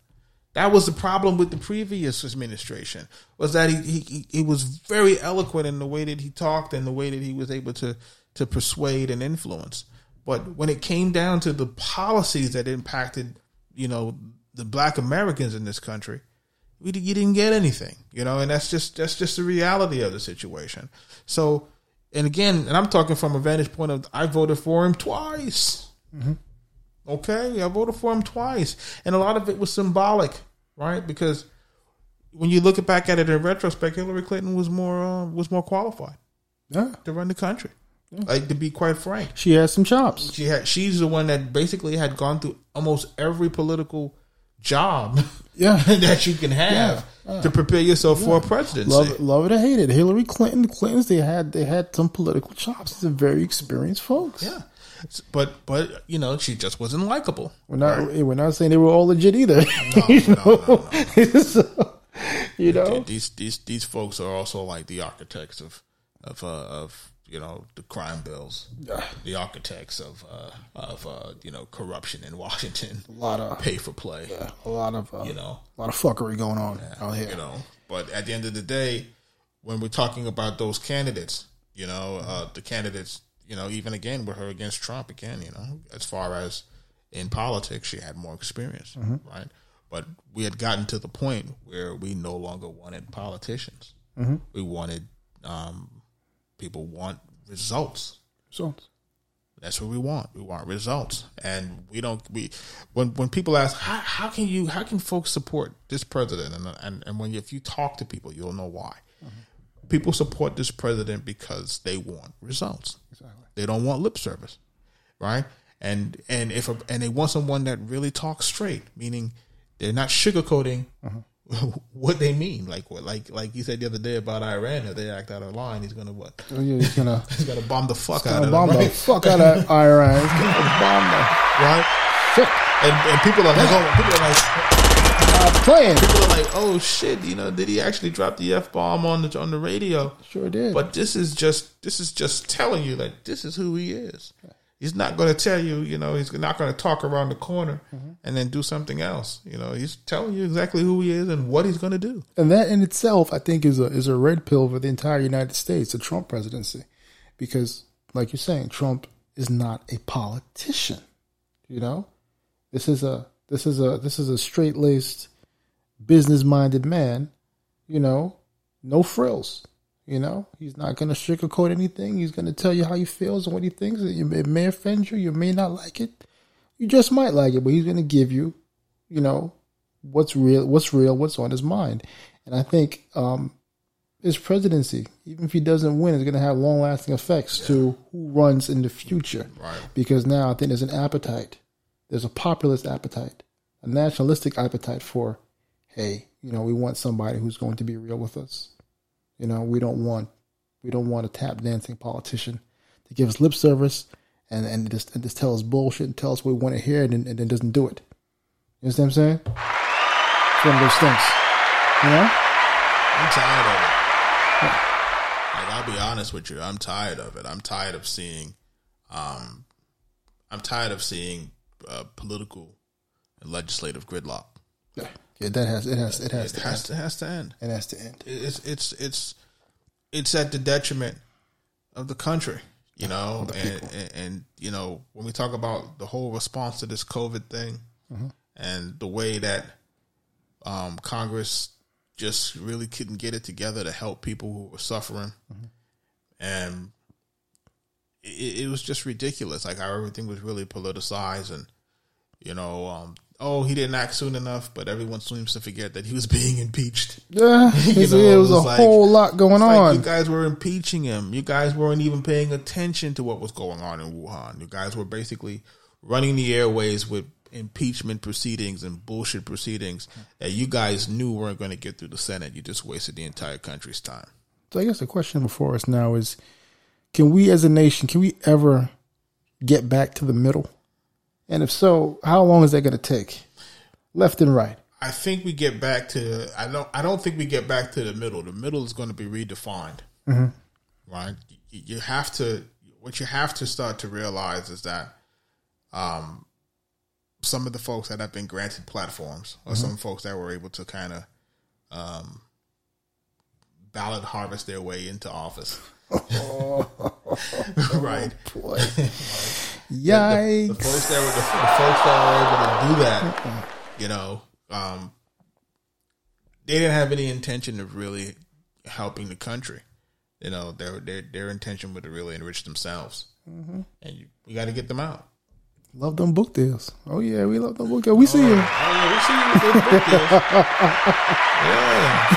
That was the problem with the previous administration was that he, he he was very eloquent in the way that he talked and the way that he was able to to persuade and influence. But when it came down to the policies that impacted, you know, the black Americans in this country, we you didn't get anything, you know, and that's just that's just the reality of the situation. So, and again, and I'm talking from a vantage point of I voted for him twice. Mm-hmm. Okay, I voted for him twice, and a lot of it was symbolic, right? Because when you look back at it in retrospect, Hillary Clinton was more uh, was more qualified Yeah. to run the country. Like to be quite frank, She has some chops. she had she's the one that basically had gone through almost every political job *laughs* Yeah. that you can have to prepare yourself for a presidency. Love it, love it or hate it. Hillary Clinton, the Clintons, they had they had some political chops. They're very experienced folks. Yeah, but but you know she just wasn't likable. We're not we're not saying they were all legit either. you no, know, So, *laughs* you know, These these these folks are also like the architects of of uh, of you know the crime bills, *sighs* the architects of uh, of uh, you know corruption in Washington, a lot of pay for play. a lot of uh, You know, a lot of fuckery going on out here. you know. But at the end of the day, when we're talking about those candidates, you know, uh, the candidates, you know, even again with her against Trump, again, you know, as far as in politics, she had more experience, mm-hmm. right? But we had gotten to the point where we no longer wanted politicians. Mm-hmm. We wanted um, people want results. Results. That's what we want. We want results, and we don't. We when when people ask how how can you how can folks support this president, and and and when you, if you talk to people, you'll know why. Mm-hmm. People support this president because they want results. Exactly. They don't want lip service, right? And and if a, and they want someone that really talks straight, meaning they're not sugarcoating *laughs* what they mean. Like what like like you said the other day about Iran, if they act out of line, he's gonna what? oh, yeah, he's gonna, *laughs* He's gonna bomb the fuck out of bomb them, the right? fuck out of *laughs* Iran. He's gonna bomb the right? shit And, and people are like, oh, people are like, out playing. people are like, oh shit, you know, did he actually drop the f bomb on the on the radio? Sure did. But this is just this is just telling you that this is who he is. He's not going to tell you, you know, he's not going to talk around the corner mm-hmm. and then do something else. You know, he's telling you exactly who he is and what he's going to do. and that in itself, I think, is a is a red pill for the entire United States, the Trump presidency, because, like you're saying, Trump is not a politician. You know, this is a this is a this is a straight laced, business minded man. You know, no frills. You know, he's not going to sugarcoat anything. He's going to tell you how he feels and what he thinks. It may offend you. You may not like it. You just might like it, but he's going to give you, you know, what's real, what's real, what's on his mind. And I think um, his presidency, even if he doesn't win, is going to have long lasting effects to who runs in the future. Right. Because now I think there's an appetite, there's a populist appetite, a nationalistic appetite for, hey, you know, we want somebody who's going to be real with us. You know, we don't want we don't want a tap dancing politician to give us lip service and and just and just tell us bullshit and tell us what we want to hear and, then- and then doesn't do it. You understand what I'm saying? It's one of those things. You know? I'm tired of it. Like I'll be honest with you, I'm tired of it. I'm tired of seeing, um, I'm tired of seeing uh, political and legislative gridlock. Yeah. Yeah, that has it has it has It to has end. to has to end. It has to end. It's it's it's it's at the detriment of the country, you know, and, and and you know when we talk about the whole response to this COVID thing and the way that um, Congress just really couldn't get it together to help people who were suffering, and it, it was just ridiculous. Like how everything was really politicized, and you know, um, oh, he didn't act soon enough, but everyone seems to forget that he was *laughs* being impeached. Yeah, *laughs* it's- know, it was it a like- whole lot going It's like on. you guys were impeaching him. You guys weren't even paying attention to what was going on in Wuhan. You guys were basically running the airways with impeachment proceedings and bullshit proceedings that you guys knew weren't going to get through the Senate. You just wasted the entire country's time. So I guess the question before us now is can we as a nation, can we ever get back to the middle? And if so, how long is that going to take? Left and right. I think we get back to. I don't. I don't think we get back to the middle. The middle is going to be redefined, right? You, you have to. What you have to start to realize is that, um, some of the folks that have been granted platforms, or some folks that were able to kind of, um, ballot harvest their way into office, *laughs* *laughs* right? Boy. *laughs* the, Yikes. the folks that were the, the folks that were able to do that, you know, um, they didn't have any intention of really helping the country. You know, their their their intention was to really enrich themselves, and you, we got to get them out. Love them book deals. Oh, yeah, we love them book deals. We see you. Oh yeah, we see you with book deals. *laughs* yeah,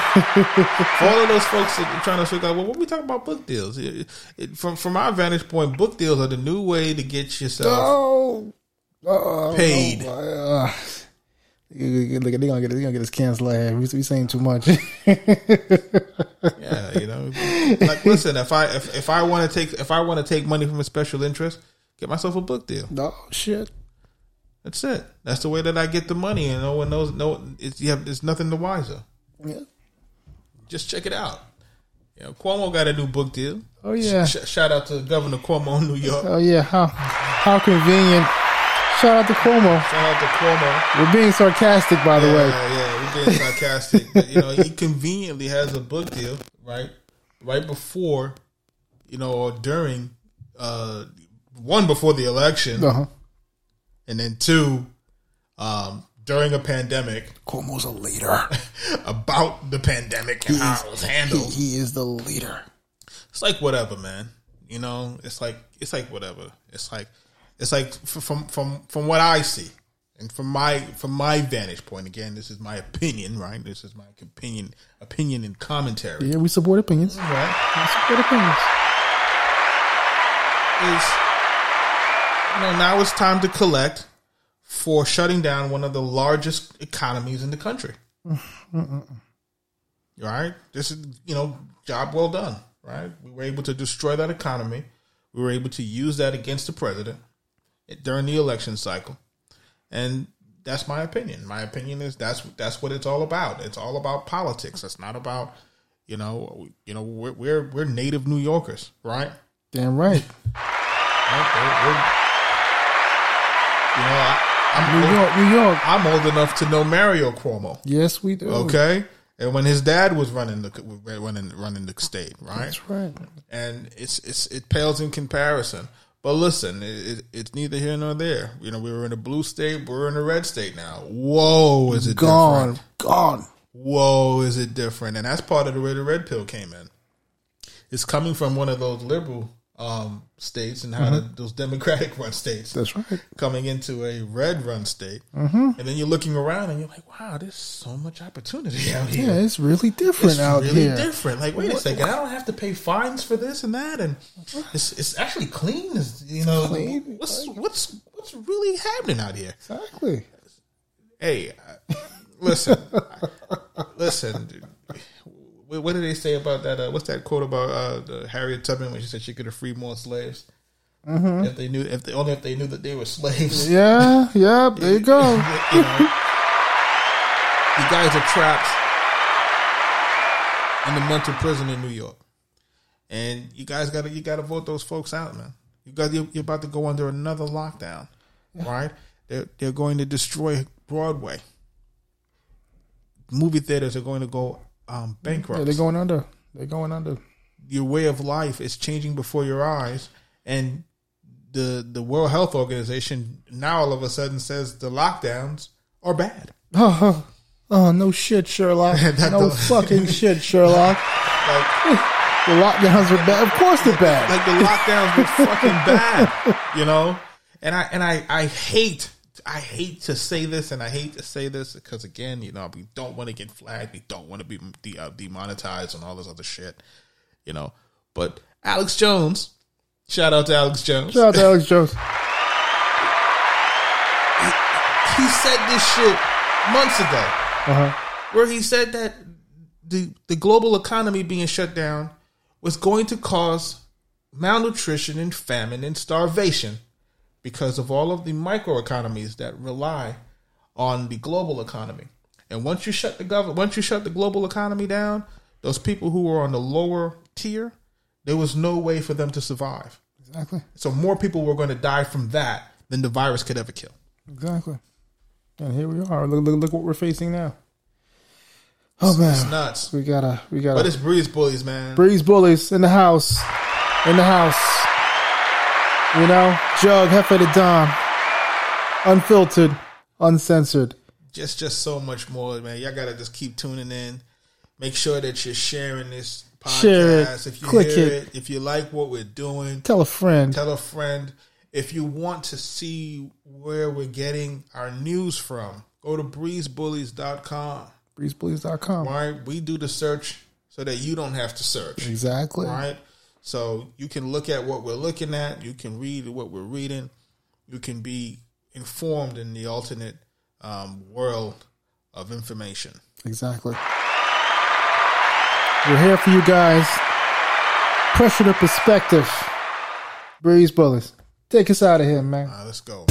For *laughs* all of those folks that are trying to figure out, well, what we talking about book deals? It, it, from from our vantage point, book deals are the new way to get yourself Oh, oh paid. uh, Look, they're gonna get they gonna get us canceled. We, we saying too much. *laughs* Yeah, you know, like listen, if I if, if I want to take if I want to take money from a special interest, get myself a book deal. No shit! That's it. That's the way that I get the money, and no one knows. No, it's you have. There's nothing the wiser. Yeah. Just check it out. You know, Cuomo got a new book deal. Oh yeah. Sh- shout out to Governor Cuomo in New York. Oh yeah. How how convenient. Shout out to Cuomo. Shout out to Cuomo. We're being sarcastic, by the yeah, way. yeah, we're being sarcastic. but, you know, he conveniently has a book deal, right? Right before, you know, or during, uh, one before the election, Uh huh. and then two, um, during a pandemic Cuomo's a leader. *laughs* about the pandemic and how it was he, handled. he is the leader. It's like whatever, man. You know, it's like it's like whatever. It's like it's like from from from what I see and from my from my vantage point. Again, this is my opinion, right? This is my opinion, opinion and commentary. Yeah, we support opinions. Right? We support opinions. Is you know now it's time to collect for shutting down one of the largest economies in the country. right? This is you know job well done. Right? We were able to destroy that economy. We were able to use that against the president during the election cycle, and that's my opinion. My opinion is that's that's what it's all about. It's all about politics. It's not about you know you know we're we're, we're native New Yorkers, right? Damn right. Right? We're- we're- you know, I, I'm New old, York, New York. I'm old enough to know Mario Cuomo. Yes, we do. Okay, and when his dad was running the running running the state, right? That's right. and it's it's it pales in comparison. But listen, it, it, it's neither here nor there. You know, we were in a blue state, we're in a red state now. Whoa, is it Gone. different? Gone. Whoa, is it different? And that's part of the way the red pill came in. It's coming from one of those liberal um, states and how the, those democratic run states That's right. coming into a red run state, and then you're looking around and you're like, wow, there's so much opportunity out here. Yeah, it's really different It's out really here. different. Like, wait a second, I don't have to pay fines for this and that, and it's it's actually clean. It's, you know, Clean. what's what's what's really happening out here? Exactly. Hey, listen, listen. dude. What what did they say about that? Uh, what's that quote about uh, the Harriet Tubman when she said she could have freed more slaves? If they knew, if they only if they knew that they were slaves. Yeah, yeah, there you go. *laughs* you know, you guys are trapped in the mental prison in New York, and you guys got to you got to vote those folks out, man. You got you're, you're about to go under another lockdown, right? They're they're going to destroy Broadway. Movie theaters are going to go um, bankrupt Yeah, they're going under. They're going under. your way of life is changing before your eyes and the the World Health Organization now all of a sudden says the lockdowns are bad. Oh, *laughs* oh no shit, Sherlock. *laughs* No fucking shit, Sherlock. *laughs* Like The lockdowns are bad. Of course they're bad. like the lockdowns were fucking bad, you know? And I and I I hate I hate to say this and I hate to say this because again, you know, we don't want to get flagged, we don't want to be de- uh, demonetized and all this other shit, you know. But Alex Jones, shout out to Alex Jones. Shout out to Alex Jones. he said this shit months ago, Uh-huh. where he said that the the global economy being shut down was going to cause malnutrition and famine and starvation because of all of the microeconomies that rely on the global economy. And once you shut the government, once you shut the global economy down, those people who were on the lower tier, there was no way for them to survive. Exactly. So more people were going to die from that than the virus could ever kill. Exactly. And here we are. Look, look, look what we're facing now. Oh man, It's nuts. we gotta, we gotta. But it's breeze bullies, man. Breeze bullies in the house, in the house. You know, Jug, Hefe the Don, unfiltered, uncensored. just just so much more, man. Y'all gotta just keep tuning in. Make sure that you're sharing this podcast. Share it. If you Click hear it. it. if you like what we're doing, Tell a friend. tell a friend. If you want to see where we're getting our news from, go to breezebullies.com. BreezeBullies.com. Right? We do the search so that you don't have to search. Exactly. right? So you can look at what we're looking at. You can read what we're reading. You can be informed in the alternate um, world of information. Exactly. We're here for you guys. Pressure to perspective. Breeze Bullies. Take us out of here, man. All right, let's go.